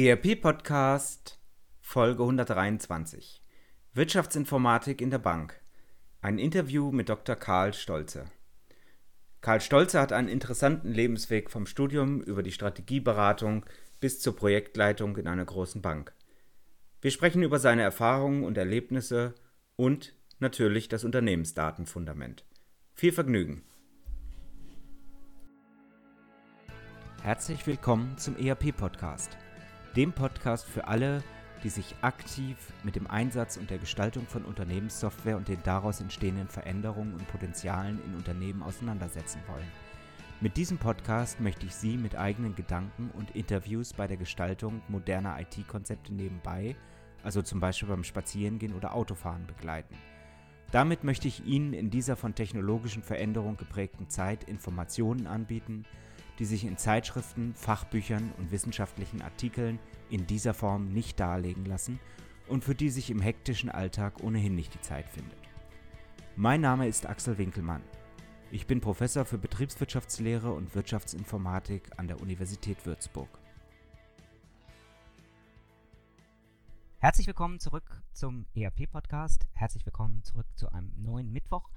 ERP Podcast Folge 123 Wirtschaftsinformatik in der Bank. Ein Interview mit Dr. Karl Stolze. Karl Stolze hat einen interessanten Lebensweg vom Studium über die Strategieberatung bis zur Projektleitung in einer großen Bank. Wir sprechen über seine Erfahrungen und Erlebnisse und natürlich das Unternehmensdatenfundament. Viel Vergnügen! Herzlich willkommen zum ERP-Podcast dem Podcast für alle, die sich aktiv mit dem Einsatz und der Gestaltung von Unternehmenssoftware und den daraus entstehenden Veränderungen und Potenzialen in Unternehmen auseinandersetzen wollen. Mit diesem Podcast möchte ich Sie mit eigenen Gedanken und Interviews bei der Gestaltung moderner IT-Konzepte nebenbei, also zum Beispiel beim Spazierengehen oder Autofahren, begleiten. Damit möchte ich Ihnen in dieser von technologischen Veränderungen geprägten Zeit Informationen anbieten, die sich in Zeitschriften, Fachbüchern und wissenschaftlichen Artikeln in dieser Form nicht darlegen lassen und für die sich im hektischen Alltag ohnehin nicht die Zeit findet. Mein Name ist Axel Winkelmann. Ich bin Professor für Betriebswirtschaftslehre und Wirtschaftsinformatik an der Universität Würzburg. Herzlich willkommen zurück zum ERP-Podcast. Herzlich willkommen zurück zu einem neuen Mittwoch.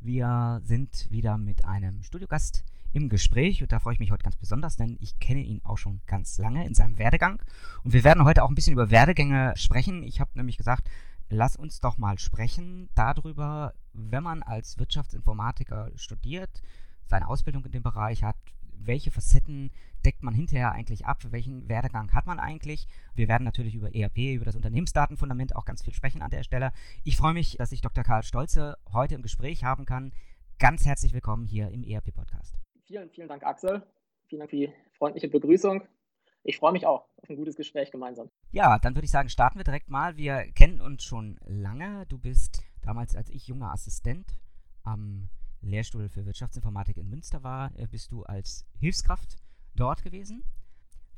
Wir sind wieder mit einem Studiogast im Gespräch und da freue ich mich heute ganz besonders, denn ich kenne ihn auch schon ganz lange in seinem Werdegang und wir werden heute auch ein bisschen über Werdegänge sprechen. Ich habe nämlich gesagt, lass uns doch mal sprechen darüber, wenn man als Wirtschaftsinformatiker studiert, seine Ausbildung in dem Bereich hat, welche Facetten deckt man hinterher eigentlich ab, welchen Werdegang hat man eigentlich. Wir werden natürlich über ERP, über das Unternehmensdatenfundament auch ganz viel sprechen an der Stelle. Ich freue mich, dass ich Dr. Karl Stolze heute im Gespräch haben kann. Ganz herzlich willkommen hier im ERP-Podcast. Vielen, vielen Dank, Axel. Vielen Dank für die freundliche Begrüßung. Ich freue mich auch auf ein gutes Gespräch gemeinsam. Ja, dann würde ich sagen, starten wir direkt mal. Wir kennen uns schon lange. Du bist damals, als ich junger Assistent am Lehrstuhl für Wirtschaftsinformatik in Münster war, äh, bist du als Hilfskraft dort gewesen.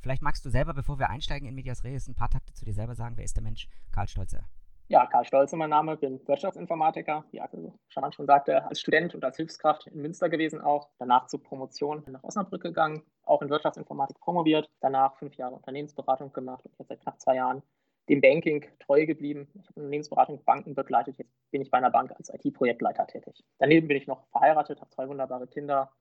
Vielleicht magst du selber, bevor wir einsteigen in Medias Res, ein paar Takte zu dir selber sagen. Wer ist der Mensch Karl Stolze? Ja, Karl Stolze mein Name, bin Wirtschaftsinformatiker, wie Axel schon, schon sagte, als Student und als Hilfskraft in Münster gewesen auch. Danach zur Promotion nach Osnabrück gegangen, auch in Wirtschaftsinformatik promoviert. Danach fünf Jahre Unternehmensberatung gemacht und jetzt seit knapp zwei Jahren dem Banking treu geblieben. Ich habe Unternehmensberatung Banken begleitet. Jetzt bin ich bei einer Bank als IT-Projektleiter tätig. Daneben bin ich noch verheiratet, habe zwei wunderbare Kinder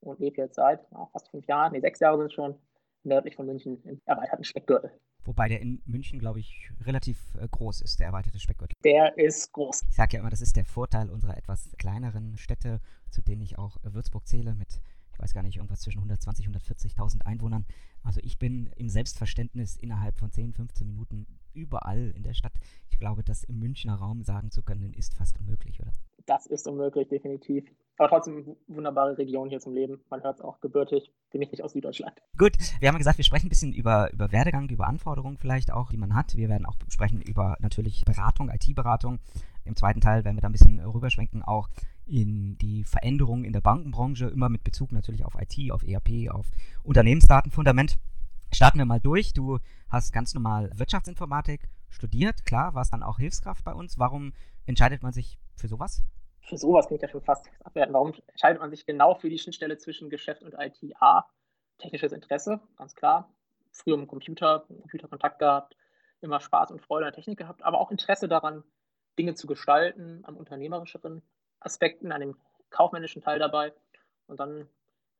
und lebe jetzt seit fast fünf Jahren, nee, sechs Jahre sind es schon, nördlich von München im erweiterten Speckgürtel. Wobei der in München, glaube ich, relativ äh, groß ist, der erweiterte Speckgürtel. Der ist groß. Ich sage ja immer, das ist der Vorteil unserer etwas kleineren Städte, zu denen ich auch äh, Würzburg zähle, mit, ich weiß gar nicht, irgendwas zwischen 120 und 140.000 Einwohnern. Also ich bin im Selbstverständnis innerhalb von 10, 15 Minuten überall in der Stadt. Ich glaube, das im Münchner Raum sagen zu können, ist fast unmöglich, oder? Das ist unmöglich, definitiv. Aber trotzdem wunderbare Region hier zum Leben. Man hört es auch gebürtig, bin ich nicht aus Süddeutschland. Gut, wir haben gesagt, wir sprechen ein bisschen über, über Werdegang, über Anforderungen vielleicht auch, die man hat. Wir werden auch sprechen über natürlich Beratung, IT-Beratung. Im zweiten Teil werden wir da ein bisschen rüberschwenken, auch in die Veränderungen in der Bankenbranche, immer mit Bezug natürlich auf IT, auf ERP, auf Unternehmensdatenfundament. Starten wir mal durch. Du hast ganz normal Wirtschaftsinformatik studiert, klar, warst dann auch Hilfskraft bei uns. Warum entscheidet man sich für sowas? Für sowas klingt ja schon fast abwerten. Warum entscheidet man sich genau für die Schnittstelle zwischen Geschäft und IT? A, technisches Interesse, ganz klar. Früher im Computer, Computerkontakt gehabt, immer Spaß und Freude an Technik gehabt, aber auch Interesse daran, Dinge zu gestalten, am unternehmerischeren Aspekten, an dem kaufmännischen Teil dabei. Und dann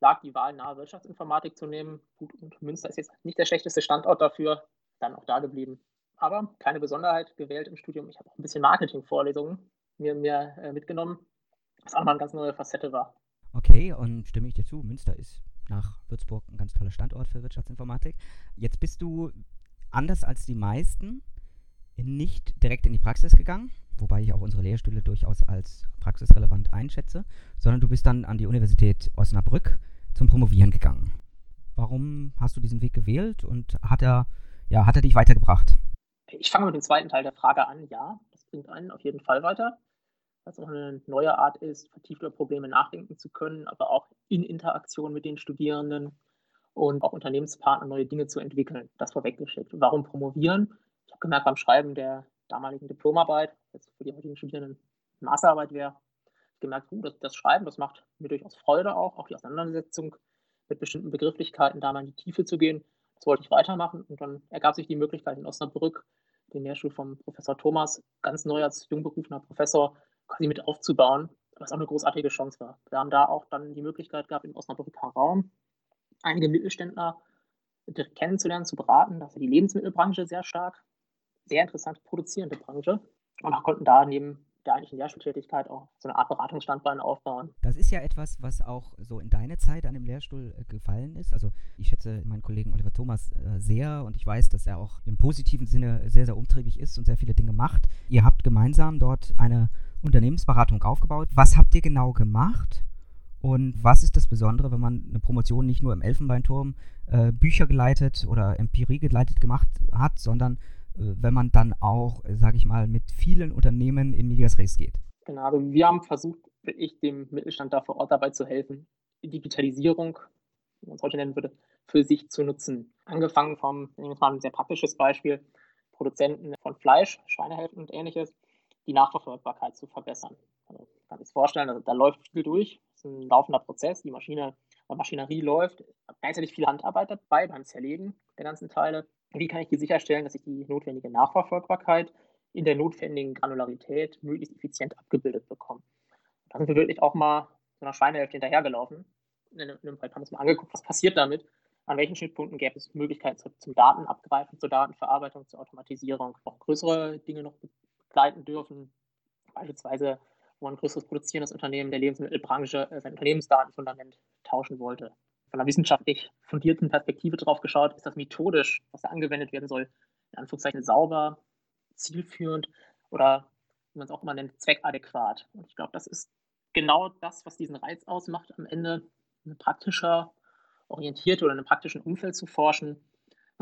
lag die Wahl nahe, Wirtschaftsinformatik zu nehmen. Gut, und Münster ist jetzt nicht der schlechteste Standort dafür, dann auch da geblieben. Aber keine Besonderheit gewählt im Studium. Ich habe auch ein bisschen Marketing-Vorlesungen mir, mir äh, mitgenommen, was auch mal eine ganz neue Facette war. Okay, und stimme ich dir zu, Münster ist nach Würzburg ein ganz toller Standort für Wirtschaftsinformatik. Jetzt bist du anders als die meisten nicht direkt in die Praxis gegangen, wobei ich auch unsere Lehrstühle durchaus als praxisrelevant einschätze, sondern du bist dann an die Universität Osnabrück zum Promovieren gegangen. Warum hast du diesen Weg gewählt und hat er, ja, hat er dich weitergebracht? Ich fange mit dem zweiten Teil der Frage an. Ja, das bringt einen auf jeden Fall weiter, es auch eine neue Art ist, vertieft über Probleme nachdenken zu können, aber auch in Interaktion mit den Studierenden und auch Unternehmenspartnern neue Dinge zu entwickeln. Das vorweggeschickt. Warum promovieren? Ich habe gemerkt beim Schreiben der damaligen Diplomarbeit, jetzt für die heutigen Studierenden Masterarbeit wäre, gemerkt, uh, das, das Schreiben, das macht mir durchaus Freude auch, auch die Auseinandersetzung mit bestimmten Begrifflichkeiten, da mal in die Tiefe zu gehen. Das wollte ich weitermachen und dann ergab sich die Möglichkeit in Osnabrück, den Lehrstuhl vom Professor Thomas, ganz neu als jungberufener Professor quasi mit aufzubauen, was auch eine großartige Chance war. Wir haben da auch dann die Möglichkeit gehabt, im Osnabrücker Raum einige Mittelständler kennenzulernen, zu beraten. Das ist die Lebensmittelbranche sehr stark, sehr interessante produzierende Branche. Und auch konnten da neben der eigentlichen Lehrstuhltätigkeit auch so eine Art Beratungsstandbein aufbauen. Das ist ja etwas, was auch so in deine Zeit an dem Lehrstuhl äh, gefallen ist. Also ich schätze meinen Kollegen Oliver Thomas äh, sehr und ich weiß, dass er auch im positiven Sinne sehr, sehr umtriebig ist und sehr viele Dinge macht. Ihr habt gemeinsam dort eine Unternehmensberatung aufgebaut. Was habt ihr genau gemacht? Und was ist das Besondere, wenn man eine Promotion nicht nur im Elfenbeinturm äh, Bücher geleitet oder Empirie geleitet gemacht hat, sondern äh, wenn man dann auch, äh, sage ich mal, mit vielen Unternehmen in Medias Res geht? Genau, also wir haben versucht, ich dem Mittelstand da vor Ort dabei zu helfen, die Digitalisierung, wie man es heute nennen würde, für sich zu nutzen. Angefangen vom, nehmen wir mal ein sehr praktisches Beispiel, Produzenten von Fleisch, Schweinehälften und ähnliches, die Nachverfolgbarkeit zu verbessern. Also kann sich vorstellen, also da läuft viel durch, das ist ein laufender Prozess, die Maschine, die Maschinerie läuft, gleichzeitig viel Handarbeit dabei beim Zerlegen der ganzen Teile wie kann ich hier sicherstellen, dass ich die notwendige Nachverfolgbarkeit in der notwendigen Granularität möglichst effizient abgebildet bekomme. Da sind wir wirklich auch mal so einer Schweinehälfte hinterhergelaufen. In einem Fall haben wir uns mal angeguckt, was passiert damit, an welchen Schnittpunkten gäbe es Möglichkeiten zum Datenabgreifen, zur Datenverarbeitung, zur Automatisierung, auch größere Dinge noch begleiten dürfen, beispielsweise wo ein größeres produzierendes Unternehmen der Lebensmittelbranche äh, sein Unternehmensdatenfundament tauschen wollte von einer wissenschaftlich fundierten Perspektive drauf geschaut, ist das methodisch, was da angewendet werden soll, in Anführungszeichen sauber, zielführend oder wie man es auch immer nennt, zweckadäquat. Und ich glaube, das ist genau das, was diesen Reiz ausmacht, am Ende eine praktischer orientierte oder in einem praktischen Umfeld zu forschen.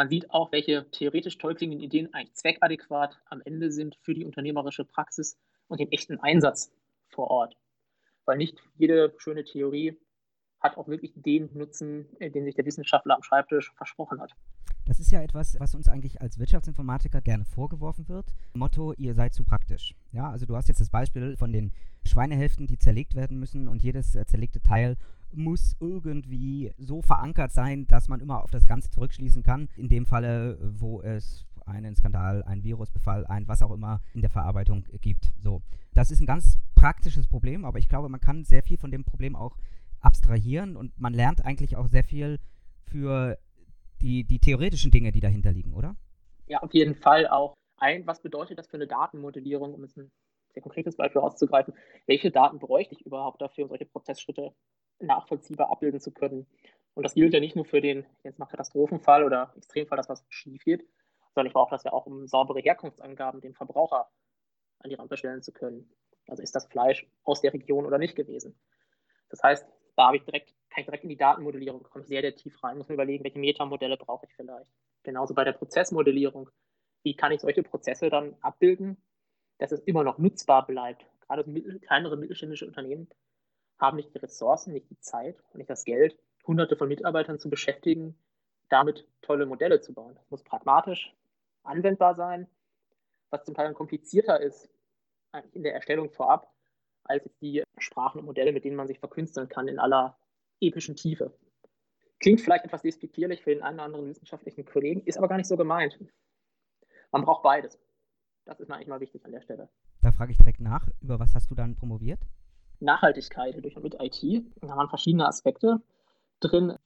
Man sieht auch, welche theoretisch toll klingenden Ideen eigentlich zweckadäquat am Ende sind für die unternehmerische Praxis und den echten Einsatz vor Ort. Weil nicht jede schöne Theorie hat auch wirklich den Nutzen, äh, den sich der Wissenschaftler am Schreibtisch versprochen hat. Das ist ja etwas, was uns eigentlich als Wirtschaftsinformatiker gerne vorgeworfen wird. Motto, ihr seid zu praktisch. Ja, also du hast jetzt das Beispiel von den Schweinehälften, die zerlegt werden müssen und jedes äh, zerlegte Teil muss irgendwie so verankert sein, dass man immer auf das Ganze zurückschließen kann. In dem Falle, wo es einen Skandal, einen Virusbefall, ein was auch immer in der Verarbeitung gibt. So, das ist ein ganz praktisches Problem, aber ich glaube, man kann sehr viel von dem Problem auch abstrahieren und man lernt eigentlich auch sehr viel für die, die theoretischen Dinge, die dahinter liegen, oder? Ja, auf jeden Fall auch. Ein, was bedeutet das für eine Datenmodellierung, um jetzt ein sehr konkretes Beispiel auszugreifen? Welche Daten bräuchte ich überhaupt dafür, um solche Prozessschritte nachvollziehbar abbilden zu können? Und das gilt ja nicht nur für den jetzt mal Katastrophenfall oder Extremfall, dass was schief geht, sondern ich brauche das ja auch, um saubere Herkunftsangaben dem Verbraucher an die Rampe stellen zu können. Also ist das Fleisch aus der Region oder nicht gewesen? Das heißt, da habe ich direkt, kann ich direkt in die Datenmodellierung, komme ich sehr, sehr tief rein, muss mir überlegen, welche Metamodelle brauche ich vielleicht. Genauso bei der Prozessmodellierung. Wie kann ich solche Prozesse dann abbilden, dass es immer noch nutzbar bleibt? Gerade mittel, kleinere mittelständische Unternehmen haben nicht die Ressourcen, nicht die Zeit und nicht das Geld, hunderte von Mitarbeitern zu beschäftigen, damit tolle Modelle zu bauen. Das muss pragmatisch anwendbar sein, was zum Teil komplizierter ist in der Erstellung vorab, als die Sprachen und Modelle, mit denen man sich verkünsteln kann in aller epischen Tiefe. Klingt vielleicht etwas despektierlich für den einen oder anderen wissenschaftlichen Kollegen, ist aber gar nicht so gemeint. Man braucht beides. Das ist mir eigentlich mal wichtig an der Stelle. Da frage ich direkt nach, über was hast du dann promoviert? Nachhaltigkeit durch und mit IT. Da waren verschiedene Aspekte drin,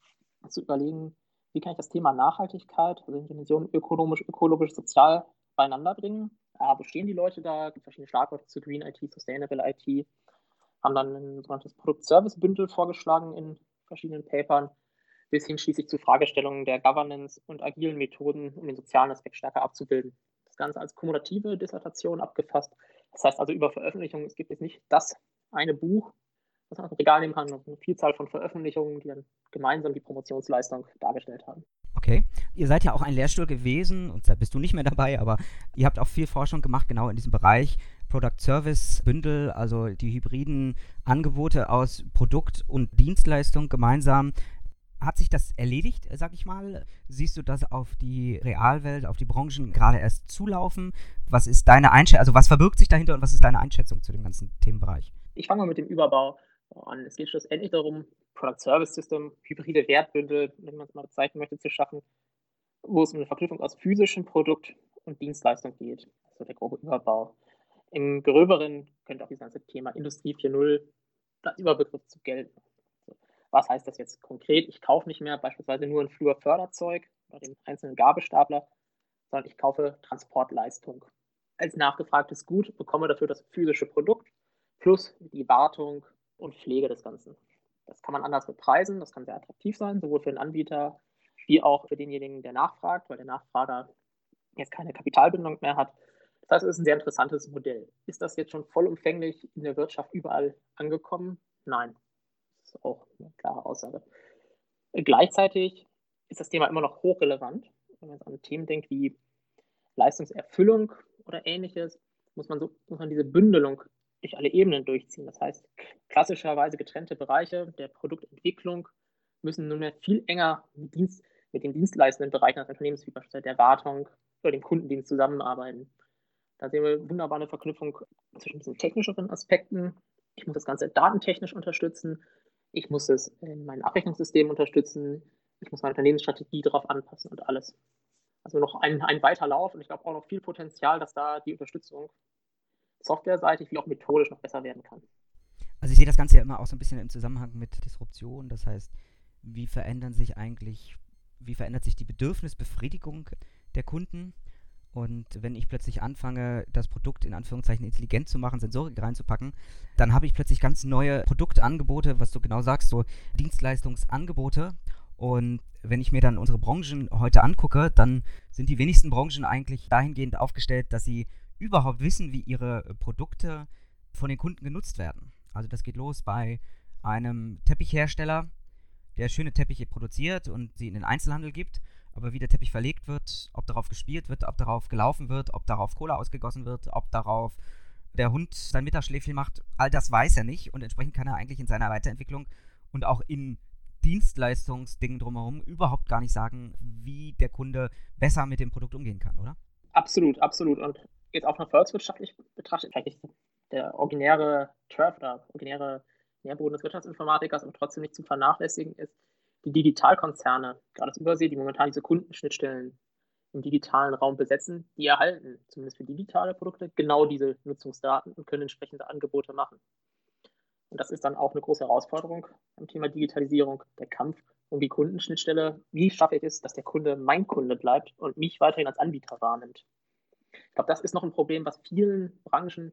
zu überlegen, wie kann ich das Thema Nachhaltigkeit, also in Dimensionen ökonomisch, ökologisch, sozial beieinander bringen ja, bestehen die Leute da, gibt verschiedene Schlagworte zu Green IT, Sustainable IT, haben dann ein sogenanntes Produkt-Service-Bündel vorgeschlagen in verschiedenen Papern, bis hin schließlich zu Fragestellungen der Governance und agilen Methoden, um den sozialen Aspekt stärker abzubilden. Das Ganze als kumulative Dissertation abgefasst. Das heißt also über Veröffentlichungen, es gibt jetzt nicht das eine Buch, was man aus dem Regal nehmen kann, eine Vielzahl von Veröffentlichungen, die dann gemeinsam die Promotionsleistung dargestellt haben. Okay. Ihr seid ja auch ein Lehrstuhl gewesen, und da bist du nicht mehr dabei, aber ihr habt auch viel Forschung gemacht, genau in diesem Bereich. Product Service Bündel, also die hybriden Angebote aus Produkt und Dienstleistung gemeinsam. Hat sich das erledigt, sag ich mal? Siehst du das auf die Realwelt, auf die Branchen gerade erst zulaufen? Was ist deine Einschätzung, also was verbirgt sich dahinter und was ist deine Einschätzung zu dem ganzen Themenbereich? Ich fange mal mit dem Überbau an. Es geht schlussendlich darum, Product Service System, hybride Wertbündel, wenn man es mal bezeichnen möchte, zu schaffen, wo es um eine Verknüpfung aus physischem Produkt und Dienstleistung geht. Also der grobe Überbau. Im Gröberen könnte auch dieses ganze Thema Industrie 4.0 als Überbegriff zu gelten. Was heißt das jetzt konkret? Ich kaufe nicht mehr beispielsweise nur ein Flurförderzeug oder den einzelnen Gabelstapler, sondern ich kaufe Transportleistung. Als nachgefragtes Gut bekomme dafür das physische Produkt plus die Wartung und Pflege des Ganzen. Das kann man anders bepreisen, das kann sehr attraktiv sein, sowohl für den Anbieter wie auch für denjenigen, der nachfragt, weil der Nachfrager jetzt keine Kapitalbindung mehr hat. Das ist ein sehr interessantes Modell. Ist das jetzt schon vollumfänglich in der Wirtschaft überall angekommen? Nein. Das ist auch eine klare Aussage. Gleichzeitig ist das Thema immer noch hochrelevant. Wenn man an Themen denkt wie Leistungserfüllung oder ähnliches, muss man, so, muss man diese Bündelung durch alle Ebenen durchziehen. Das heißt, klassischerweise getrennte Bereiche der Produktentwicklung müssen nunmehr viel enger mit, Dienst, mit den dienstleistenden Bereichen des Unternehmens, wie beispielsweise der Wartung oder dem Kundendienst zusammenarbeiten. Da sehen wir wunderbar eine Verknüpfung zwischen diesen technischeren Aspekten. Ich muss das Ganze datentechnisch unterstützen. Ich muss es in meinem Abrechnungssystem unterstützen. Ich muss meine Unternehmensstrategie darauf anpassen und alles. Also noch ein, ein weiter Lauf und ich glaube auch noch viel Potenzial, dass da die Unterstützung softwareseitig wie auch methodisch noch besser werden kann. Also ich sehe das Ganze ja immer auch so ein bisschen im Zusammenhang mit Disruption. Das heißt, wie verändern sich eigentlich, wie verändert sich die Bedürfnisbefriedigung der Kunden? Und wenn ich plötzlich anfange, das Produkt in Anführungszeichen intelligent zu machen, Sensorik reinzupacken, dann habe ich plötzlich ganz neue Produktangebote, was du genau sagst, so Dienstleistungsangebote. Und wenn ich mir dann unsere Branchen heute angucke, dann sind die wenigsten Branchen eigentlich dahingehend aufgestellt, dass sie überhaupt wissen, wie ihre Produkte von den Kunden genutzt werden. Also das geht los bei einem Teppichhersteller, der schöne Teppiche produziert und sie in den Einzelhandel gibt, aber wie der Teppich verlegt wird, ob darauf gespielt wird, ob darauf gelaufen wird, ob darauf Cola ausgegossen wird, ob darauf der Hund sein Mittagsschläfchen macht, all das weiß er nicht und entsprechend kann er eigentlich in seiner Weiterentwicklung und auch in Dienstleistungsdingen drumherum überhaupt gar nicht sagen, wie der Kunde besser mit dem Produkt umgehen kann, oder? Absolut, absolut. Und jetzt auch noch volkswirtschaftlich betrachtet, vielleicht nicht der originäre Turf oder originäre Nährboden des Wirtschaftsinformatikers, aber trotzdem nicht zu vernachlässigen ist, die Digitalkonzerne, gerade aus Übersee, die momentan diese Kundenschnittstellen im digitalen Raum besetzen, die erhalten, zumindest für digitale Produkte, genau diese Nutzungsdaten und können entsprechende Angebote machen. Und das ist dann auch eine große Herausforderung beim Thema Digitalisierung, der Kampf um die Kundenschnittstelle. Wie schaffe ich es, dass der Kunde mein Kunde bleibt und mich weiterhin als Anbieter wahrnimmt? Ich glaube, das ist noch ein Problem, was vielen Branchen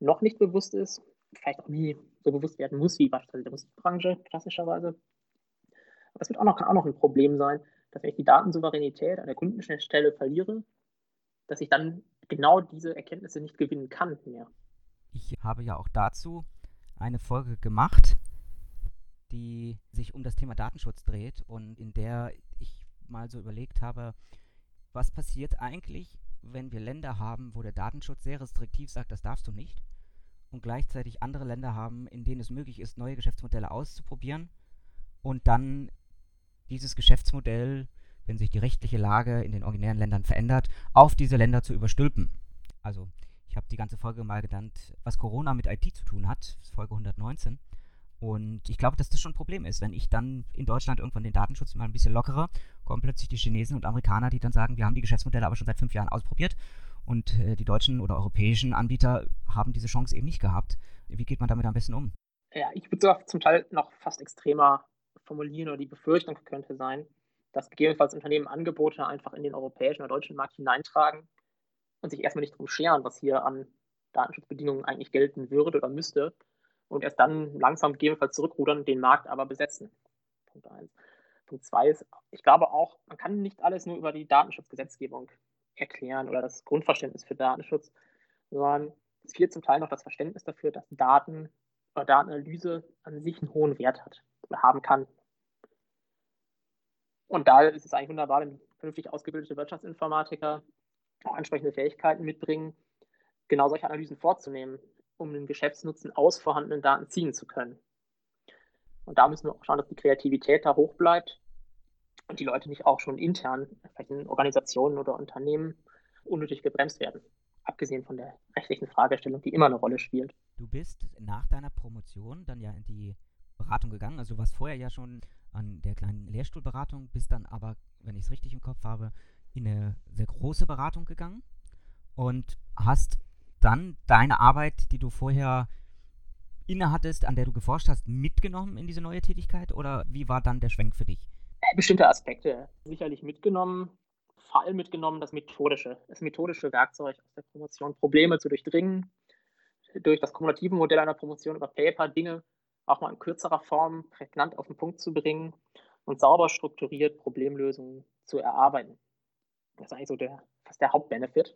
noch nicht bewusst ist, vielleicht auch nie so bewusst werden muss, wie beispielsweise der Musikbranche klassischerweise. Aber das wird auch noch, kann auch noch ein Problem sein, dass wenn ich die Datensouveränität an der Kundenschnittstelle verliere, dass ich dann genau diese Erkenntnisse nicht gewinnen kann mehr. Ich habe ja auch dazu eine Folge gemacht, die sich um das Thema Datenschutz dreht und in der ich mal so überlegt habe, was passiert eigentlich, wenn wir Länder haben, wo der Datenschutz sehr restriktiv sagt, das darfst du nicht, und gleichzeitig andere Länder haben, in denen es möglich ist, neue Geschäftsmodelle auszuprobieren und dann dieses Geschäftsmodell, wenn sich die rechtliche Lage in den originären Ländern verändert, auf diese Länder zu überstülpen. Also ich habe die ganze Folge mal genannt, was Corona mit IT zu tun hat, Folge 119. Und ich glaube, dass das schon ein Problem ist. Wenn ich dann in Deutschland irgendwann den Datenschutz mal ein bisschen lockere, kommen plötzlich die Chinesen und Amerikaner, die dann sagen, wir haben die Geschäftsmodelle aber schon seit fünf Jahren ausprobiert und äh, die deutschen oder europäischen Anbieter haben diese Chance eben nicht gehabt. Wie geht man damit am besten um? Ja, ich würde sogar zum Teil noch fast extremer formulieren oder die Befürchtung könnte sein, dass gegebenenfalls Unternehmen Angebote einfach in den europäischen oder deutschen Markt hineintragen und sich erstmal nicht darum scheren, was hier an Datenschutzbedingungen eigentlich gelten würde oder müsste und erst dann langsam gegebenenfalls zurückrudern den Markt aber besetzen. Punkt 1. Punkt 2 ist, ich glaube auch, man kann nicht alles nur über die Datenschutzgesetzgebung erklären oder das Grundverständnis für Datenschutz, sondern es fehlt zum Teil noch das Verständnis dafür, dass Daten oder Datenanalyse an sich einen hohen Wert hat oder haben kann. Und da ist es eigentlich wunderbar, wenn vernünftig ausgebildete Wirtschaftsinformatiker auch entsprechende Fähigkeiten mitbringen, genau solche Analysen vorzunehmen um den Geschäftsnutzen aus vorhandenen Daten ziehen zu können. Und da müssen wir auch schauen, dass die Kreativität da hoch bleibt und die Leute nicht auch schon intern, vielleicht in Organisationen oder Unternehmen, unnötig gebremst werden. Abgesehen von der rechtlichen Fragestellung, die immer eine Rolle spielt. Du bist nach deiner Promotion dann ja in die Beratung gegangen. Also warst vorher ja schon an der kleinen Lehrstuhlberatung, bist dann aber, wenn ich es richtig im Kopf habe, in eine sehr große Beratung gegangen und hast dann deine Arbeit, die du vorher innehattest, an der du geforscht hast, mitgenommen in diese neue Tätigkeit oder wie war dann der Schwenk für dich? Bestimmte Aspekte sicherlich mitgenommen, vor allem mitgenommen das methodische, das methodische Werkzeug aus der Promotion, Probleme zu durchdringen, durch das kumulative Modell einer Promotion über Paper Dinge auch mal in kürzerer Form prägnant auf den Punkt zu bringen und sauber strukturiert Problemlösungen zu erarbeiten. Das ist eigentlich so der, fast der Hauptbenefit.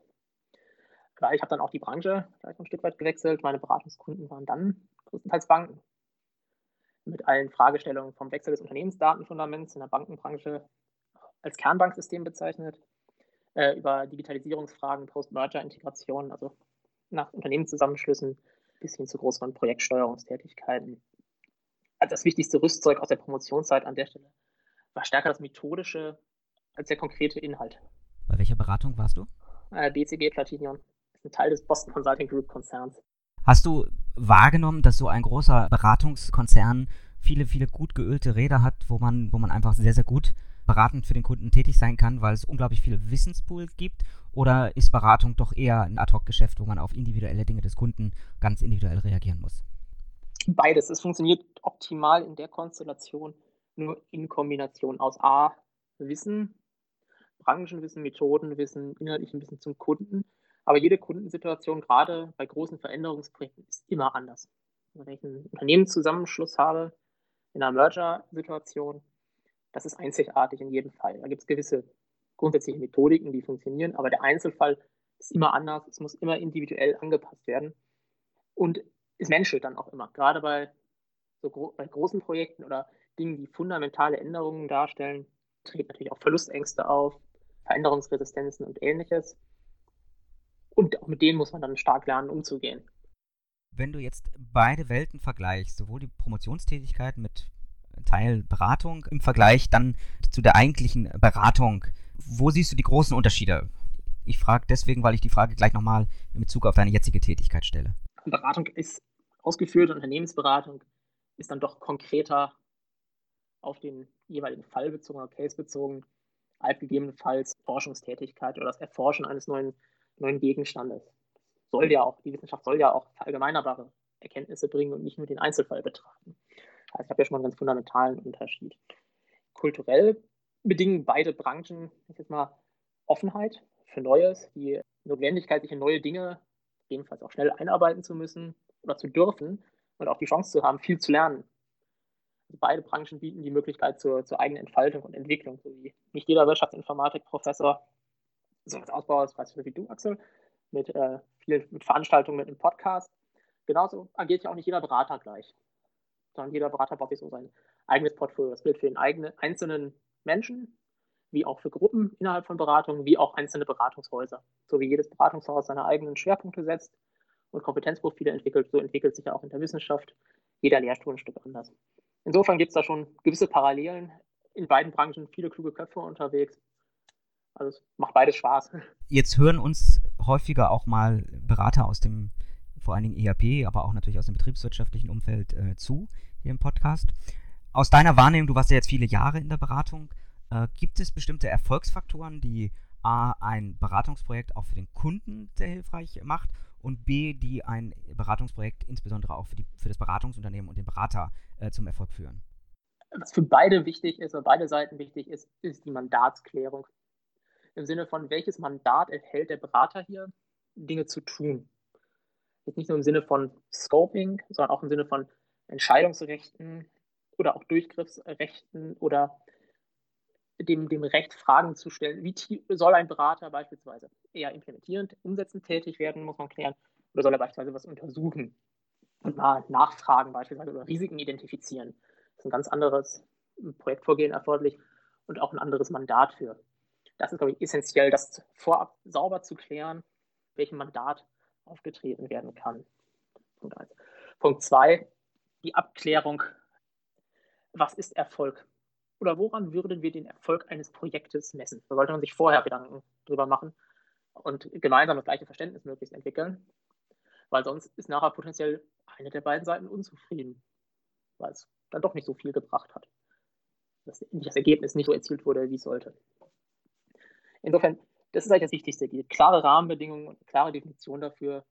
Klar, ich habe dann auch die Branche gleich ein Stück weit gewechselt. Meine Beratungskunden waren dann größtenteils Banken. Mit allen Fragestellungen vom Wechsel des Unternehmensdatenfundaments in der Bankenbranche als Kernbanksystem bezeichnet, äh, über Digitalisierungsfragen, Post-Merger-Integration, also nach Unternehmenszusammenschlüssen bis hin zu größeren Projektsteuerungstätigkeiten. Also das wichtigste Rüstzeug aus der Promotionszeit an der Stelle war stärker das Methodische als der konkrete Inhalt. Bei welcher Beratung warst du? Äh, BCG Platinion. Ein Teil des Boston Consulting Group Konzerns. Hast du wahrgenommen, dass so ein großer Beratungskonzern viele, viele gut geölte Räder hat, wo man, wo man einfach sehr, sehr gut beratend für den Kunden tätig sein kann, weil es unglaublich viele Wissenspools gibt? Oder ist Beratung doch eher ein Ad-Hoc-Geschäft, wo man auf individuelle Dinge des Kunden ganz individuell reagieren muss? Beides. Es funktioniert optimal in der Konstellation nur in Kombination aus A, Wissen, Branchenwissen, Methodenwissen, inhaltlichen Wissen zum Kunden. Aber jede Kundensituation, gerade bei großen Veränderungsprojekten, ist immer anders. Wenn ich einen Unternehmenszusammenschluss habe, in einer Merger-Situation, das ist einzigartig in jedem Fall. Da gibt es gewisse grundsätzliche Methodiken, die funktionieren, aber der Einzelfall ist immer anders, es muss immer individuell angepasst werden und es menschelt dann auch immer, gerade bei, so gro bei großen Projekten oder Dingen, die fundamentale Änderungen darstellen, treten natürlich auch Verlustängste auf, Veränderungsresistenzen und ähnliches. Und auch mit denen muss man dann stark lernen, umzugehen. Wenn du jetzt beide Welten vergleichst, sowohl die Promotionstätigkeit mit Teil Beratung im Vergleich dann zu der eigentlichen Beratung. Wo siehst du die großen Unterschiede? Ich frage deswegen, weil ich die Frage gleich nochmal in Bezug auf deine jetzige Tätigkeit stelle. Beratung ist ausgeführte Unternehmensberatung ist dann doch konkreter auf den jeweiligen Fall bezogen oder Case bezogen, als gegebenenfalls Forschungstätigkeit oder das Erforschen eines neuen, neuen Gegenstandes. Soll ja auch, die Wissenschaft soll ja auch verallgemeinerbare Erkenntnisse bringen und nicht nur den Einzelfall betrachten. Also ich habe ja schon mal einen ganz fundamentalen Unterschied. Kulturell bedingen beide Branchen, ich jetzt mal, Offenheit für Neues, die Notwendigkeit, sich in neue Dinge jedenfalls auch schnell einarbeiten zu müssen oder zu dürfen und auch die Chance zu haben, viel zu lernen. Also beide Branchen bieten die Möglichkeit zur, zur eigenen Entfaltung und Entwicklung, so wie nicht jeder Wirtschaftsinformatik-Professor so als Ausbauer ist, weißt du, wie du, Axel, mit äh, vielen mit Veranstaltungen, mit einem Podcast. Genauso agiert ja auch nicht jeder Berater gleich sondern jeder Berater baut sich so sein eigenes Portfolio. Das gilt für den eigenen, einzelnen Menschen, wie auch für Gruppen innerhalb von Beratungen, wie auch einzelne Beratungshäuser. So wie jedes Beratungshaus seine eigenen Schwerpunkte setzt und Kompetenzprofile entwickelt, so entwickelt sich ja auch in der Wissenschaft jeder Lehrstuhl ein Stück anders. Insofern gibt es da schon gewisse Parallelen. In beiden Branchen viele kluge Köpfe unterwegs. Also es macht beides Spaß. Jetzt hören uns häufiger auch mal Berater aus dem vor allen Dingen ERP, aber auch natürlich aus dem betriebswirtschaftlichen Umfeld äh, zu hier im Podcast. Aus deiner Wahrnehmung, du warst ja jetzt viele Jahre in der Beratung, äh, gibt es bestimmte Erfolgsfaktoren, die A, ein Beratungsprojekt auch für den Kunden sehr hilfreich macht und B, die ein Beratungsprojekt insbesondere auch für, die, für das Beratungsunternehmen und den Berater äh, zum Erfolg führen? Was für beide wichtig ist, oder beide Seiten wichtig ist, ist die Mandatsklärung. Im Sinne von, welches Mandat erhält der Berater hier, Dinge zu tun? Jetzt nicht nur im Sinne von Scoping, sondern auch im Sinne von Entscheidungsrechten oder auch Durchgriffsrechten oder dem, dem Recht, Fragen zu stellen. Wie soll ein Berater beispielsweise eher implementierend, umsetzend tätig werden, muss man klären, oder soll er beispielsweise was untersuchen und mal nachfragen beispielsweise oder Risiken identifizieren. Das ist ein ganz anderes Projektvorgehen erforderlich und auch ein anderes Mandat für. Das ist, glaube ich, essentiell, das vorab sauber zu klären, welchem Mandat aufgetreten werden kann. Punkt 1. Punkt 2, die Abklärung, was ist Erfolg? Oder woran würden wir den Erfolg eines Projektes messen? Da sollte man sich vorher Gedanken drüber machen und gemeinsam das gleiche Verständnis möglichst entwickeln, weil sonst ist nachher potenziell eine der beiden Seiten unzufrieden, weil es dann doch nicht so viel gebracht hat. Dass das Ergebnis nicht so erzielt wurde, wie es sollte. Insofern, das ist eigentlich das Wichtigste, die klare Rahmenbedingungen und klare Definition dafür,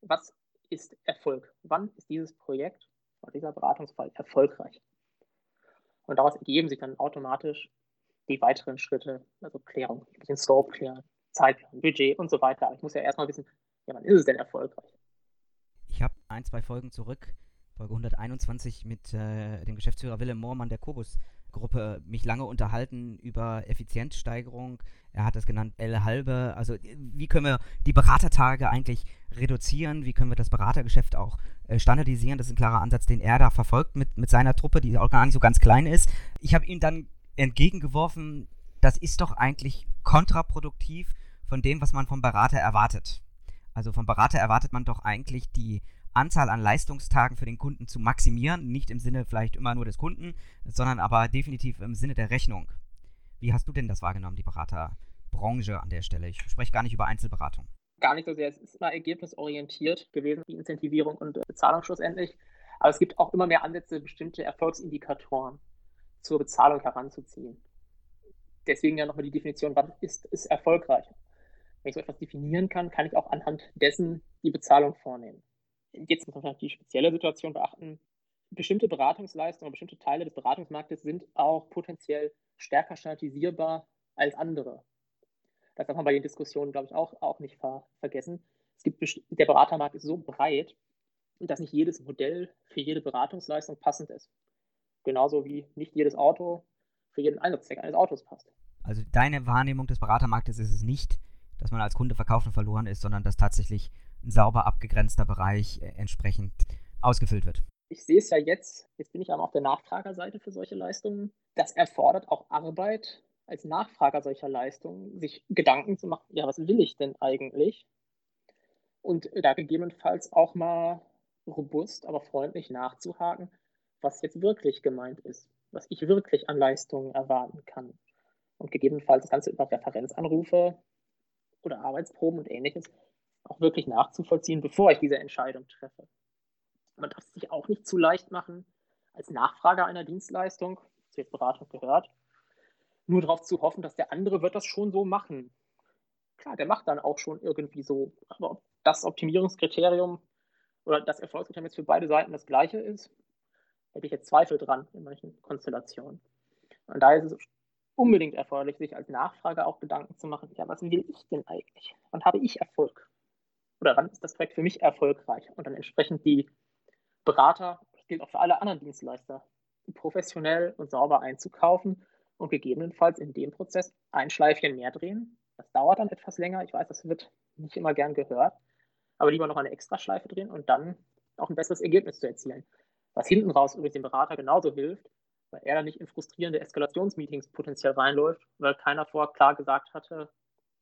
was ist Erfolg? Wann ist dieses Projekt, dieser Beratungsfall erfolgreich? Und daraus ergeben sich dann automatisch die weiteren Schritte, also Klärung, den Scope klären, Zeitplan, Budget und so weiter. Aber ich muss ja erstmal wissen, ja, wann ist es denn erfolgreich? Ich habe ein, zwei Folgen zurück, Folge 121, mit äh, dem Geschäftsführer Willem Moormann der Kobus Gruppe mich lange unterhalten über Effizienzsteigerung. Er hat das genannt L halbe. Also wie können wir die Beratertage eigentlich reduzieren? Wie können wir das Beratergeschäft auch äh, standardisieren? Das ist ein klarer Ansatz, den er da verfolgt mit, mit seiner Truppe, die auch gar nicht so ganz klein ist. Ich habe ihm dann entgegengeworfen, das ist doch eigentlich kontraproduktiv von dem, was man vom Berater erwartet. Also vom Berater erwartet man doch eigentlich die Anzahl an Leistungstagen für den Kunden zu maximieren, nicht im Sinne vielleicht immer nur des Kunden, sondern aber definitiv im Sinne der Rechnung. Wie hast du denn das wahrgenommen, die Beraterbranche an der Stelle? Ich spreche gar nicht über Einzelberatung. Gar nicht so sehr. Es ist immer ergebnisorientiert gewesen, die Incentivierung und Bezahlung schlussendlich. Aber es gibt auch immer mehr Ansätze, bestimmte Erfolgsindikatoren zur Bezahlung heranzuziehen. Deswegen ja nochmal die Definition, was ist, ist erfolgreich. Wenn ich so etwas definieren kann, kann ich auch anhand dessen die Bezahlung vornehmen. Jetzt muss man natürlich die spezielle Situation beachten. Bestimmte Beratungsleistungen, bestimmte Teile des Beratungsmarktes sind auch potenziell stärker standardisierbar als andere. Das darf man bei den Diskussionen, glaube ich, auch, auch nicht ver vergessen. Es gibt, der Beratermarkt ist so breit, dass nicht jedes Modell für jede Beratungsleistung passend ist. Genauso wie nicht jedes Auto für jeden Einsatzzweck eines Autos passt. Also deine Wahrnehmung des Beratermarktes ist es nicht, dass man als Kunde verkauft und verloren ist, sondern dass tatsächlich sauber abgegrenzter Bereich äh, entsprechend ausgefüllt wird. Ich sehe es ja jetzt, jetzt bin ich aber auf der Nachfragerseite für solche Leistungen. Das erfordert auch Arbeit als Nachfrager solcher Leistungen, sich Gedanken zu machen, ja, was will ich denn eigentlich? Und da gegebenenfalls auch mal robust, aber freundlich nachzuhaken, was jetzt wirklich gemeint ist, was ich wirklich an Leistungen erwarten kann. Und gegebenenfalls das Ganze über Referenzanrufe oder Arbeitsproben und ähnliches auch wirklich nachzuvollziehen, bevor ich diese Entscheidung treffe. Man darf es sich auch nicht zu leicht machen, als Nachfrager einer Dienstleistung, zu jetzt Beratung gehört, nur darauf zu hoffen, dass der andere wird das schon so machen. Klar, der macht dann auch schon irgendwie so, aber ob das Optimierungskriterium oder das Erfolgskriterium jetzt für beide Seiten das gleiche ist, hätte ich jetzt Zweifel dran in manchen Konstellationen. Und daher ist es unbedingt erforderlich, sich als Nachfrager auch Gedanken zu machen, ja, was will ich denn eigentlich? Wann habe ich Erfolg? Oder wann ist das Projekt für mich erfolgreich? Und dann entsprechend die Berater, das gilt auch für alle anderen Dienstleister, professionell und sauber einzukaufen und gegebenenfalls in dem Prozess ein Schleifchen mehr drehen. Das dauert dann etwas länger. Ich weiß, das wird nicht immer gern gehört, aber lieber noch eine extra Schleife drehen und dann auch ein besseres Ergebnis zu erzielen. Was hinten raus übrigens dem Berater genauso hilft, weil er dann nicht in frustrierende Eskalationsmeetings potenziell reinläuft, weil keiner vorher klar gesagt hatte,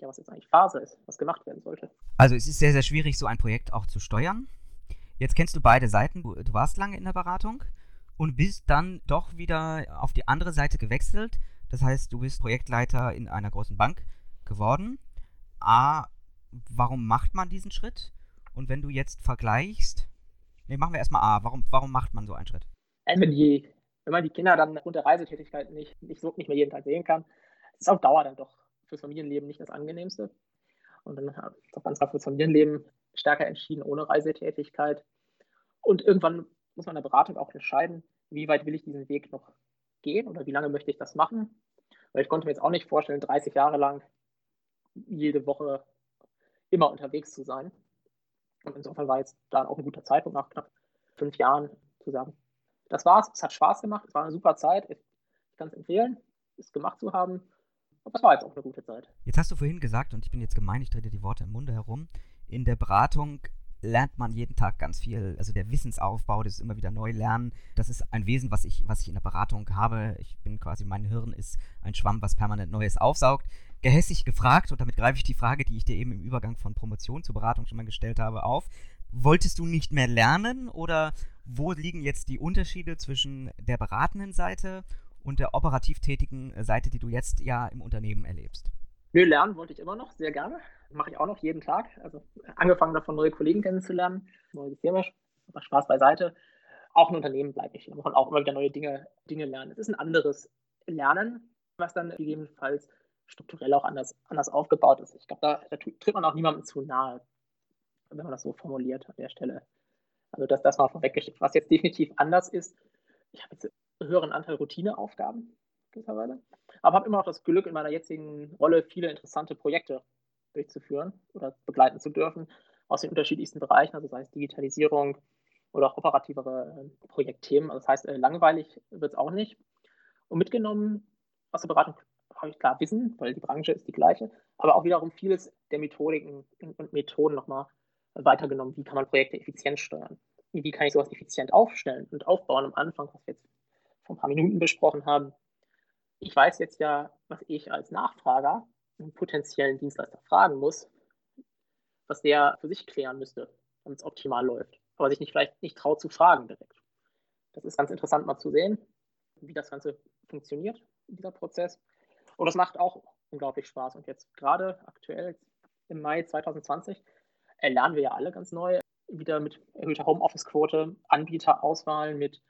ja, was jetzt eigentlich Phase ist, was gemacht werden sollte. Also es ist sehr, sehr schwierig, so ein Projekt auch zu steuern. Jetzt kennst du beide Seiten. Du, du warst lange in der Beratung und bist dann doch wieder auf die andere Seite gewechselt. Das heißt, du bist Projektleiter in einer großen Bank geworden. A, warum macht man diesen Schritt? Und wenn du jetzt vergleichst, ne, machen wir erstmal A, warum, warum macht man so einen Schritt? Also wenn, die, wenn man die Kinder dann aufgrund der Reisetätigkeit nicht, nicht, so, nicht mehr jeden Tag sehen kann, ist es auf Dauer dann doch fürs Familienleben nicht das angenehmste. Und dann habe ich ganz klar fürs Familienleben stärker entschieden, ohne Reisetätigkeit. Und irgendwann muss man in der Beratung auch entscheiden, wie weit will ich diesen Weg noch gehen oder wie lange möchte ich das machen. Weil ich konnte mir jetzt auch nicht vorstellen, 30 Jahre lang jede Woche immer unterwegs zu sein. Und insofern war jetzt da auch ein guter Zeitpunkt nach knapp fünf Jahren zu sagen, das war's, es hat Spaß gemacht, es war eine super Zeit, ich kann es empfehlen, es gemacht zu haben. Aber das war jetzt auch eine gute Zeit. Jetzt hast du vorhin gesagt, und ich bin jetzt gemein, ich drehe dir die Worte im Munde herum, in der Beratung lernt man jeden Tag ganz viel. Also der Wissensaufbau, das ist immer wieder neu lernen. Das ist ein Wesen, was ich, was ich in der Beratung habe. Ich bin quasi, mein Hirn ist ein Schwamm, was permanent Neues aufsaugt. Gehässig gefragt, und damit greife ich die Frage, die ich dir eben im Übergang von Promotion zur Beratung schon mal gestellt habe, auf. Wolltest du nicht mehr lernen oder wo liegen jetzt die Unterschiede zwischen der beratenden Seite und der operativ tätigen äh, Seite, die du jetzt ja im Unternehmen erlebst? Nö, lernen wollte ich immer noch, sehr gerne. Mache ich auch noch jeden Tag. Also angefangen davon, neue Kollegen kennenzulernen, neue Firma, aber Spaß beiseite. Auch ein Unternehmen bleibe ich. Wir wollen auch immer wieder neue Dinge, Dinge lernen. Es ist ein anderes Lernen, was dann gegebenenfalls strukturell auch anders, anders aufgebaut ist. Ich glaube, da, da tritt man auch niemandem zu nahe, wenn man das so formuliert an der Stelle. Also das, das mal vorweggeschickt. Was jetzt definitiv anders ist, ich habe jetzt höheren Anteil Routineaufgaben gewisserweise, aber habe immer noch das Glück, in meiner jetzigen Rolle viele interessante Projekte durchzuführen oder begleiten zu dürfen aus den unterschiedlichsten Bereichen, also sei es Digitalisierung oder auch operativere äh, Projektthemen. Also das heißt, äh, langweilig wird es auch nicht. Und mitgenommen aus der Beratung habe ich klar Wissen, weil die Branche ist die gleiche, aber auch wiederum vieles der Methodiken und Methoden nochmal weitergenommen. Wie kann man Projekte effizient steuern? Wie kann ich sowas effizient aufstellen und aufbauen am Anfang, was wir jetzt vor ein paar Minuten besprochen haben? Ich weiß jetzt ja, was ich als Nachfrager einen potenziellen Dienstleister fragen muss, was der für sich klären müsste, damit es optimal läuft. Aber sich nicht vielleicht nicht traut zu fragen direkt. Das ist ganz interessant mal zu sehen, wie das Ganze funktioniert, dieser Prozess. Und das macht auch unglaublich Spaß. Und jetzt gerade aktuell im Mai 2020 lernen wir ja alle ganz neu wieder mit erhöhter Homeoffice-Quote, Anbieterauswahl, mit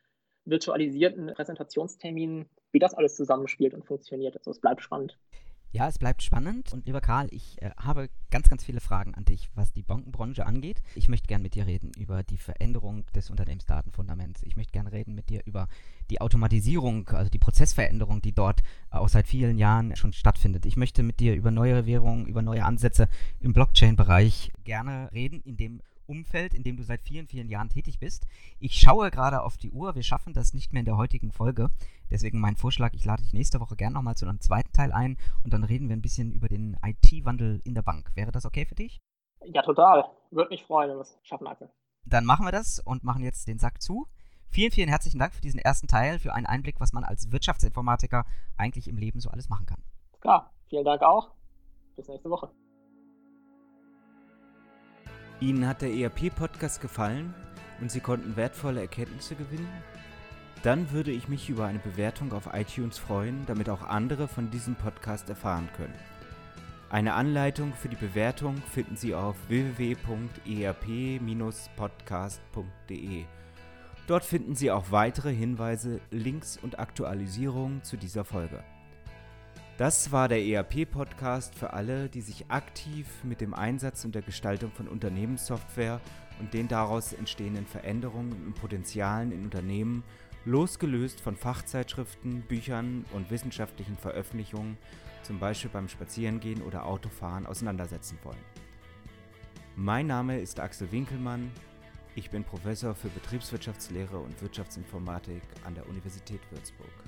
virtualisierten Präsentationsterminen, wie das alles zusammenspielt und funktioniert. Also es bleibt spannend. Ja, es bleibt spannend. Und lieber Karl, ich äh, habe ganz, ganz viele Fragen an dich, was die Bankenbranche angeht. Ich möchte gerne mit dir reden über die Veränderung des Unternehmensdatenfundaments. Ich möchte gerne reden mit dir über die Automatisierung, also die Prozessveränderung, die dort auch seit vielen Jahren schon stattfindet. Ich möchte mit dir über neue Währungen, über neue Ansätze im Blockchain-Bereich gerne reden, in dem Umfeld, in dem du seit vielen, vielen Jahren tätig bist. Ich schaue gerade auf die Uhr. Wir schaffen das nicht mehr in der heutigen Folge. Deswegen mein Vorschlag, ich lade dich nächste Woche gerne nochmal zu einem zweiten Teil ein und dann reden wir ein bisschen über den IT-Wandel in der Bank. Wäre das okay für dich? Ja, total. Würde mich freuen, wenn wir es schaffen, Axel. Dann machen wir das und machen jetzt den Sack zu. Vielen, vielen herzlichen Dank für diesen ersten Teil, für einen Einblick, was man als Wirtschaftsinformatiker eigentlich im Leben so alles machen kann. Klar, vielen Dank auch. Bis nächste Woche. Ihnen hat der ERP-Podcast gefallen und Sie konnten wertvolle Erkenntnisse gewinnen? Dann würde ich mich über eine Bewertung auf iTunes freuen, damit auch andere von diesem Podcast erfahren können. Eine Anleitung für die Bewertung finden Sie auf www.erp-podcast.de. Dort finden Sie auch weitere Hinweise, Links und Aktualisierungen zu dieser Folge. Das war der ERP-Podcast für alle, die sich aktiv mit dem Einsatz und der Gestaltung von Unternehmenssoftware und den daraus entstehenden Veränderungen und Potenzialen in Unternehmen, losgelöst von Fachzeitschriften, Büchern und wissenschaftlichen Veröffentlichungen, zum Beispiel beim Spazierengehen oder Autofahren, auseinandersetzen wollen. Mein Name ist Axel Winkelmann. Ich bin Professor für Betriebswirtschaftslehre und Wirtschaftsinformatik an der Universität Würzburg.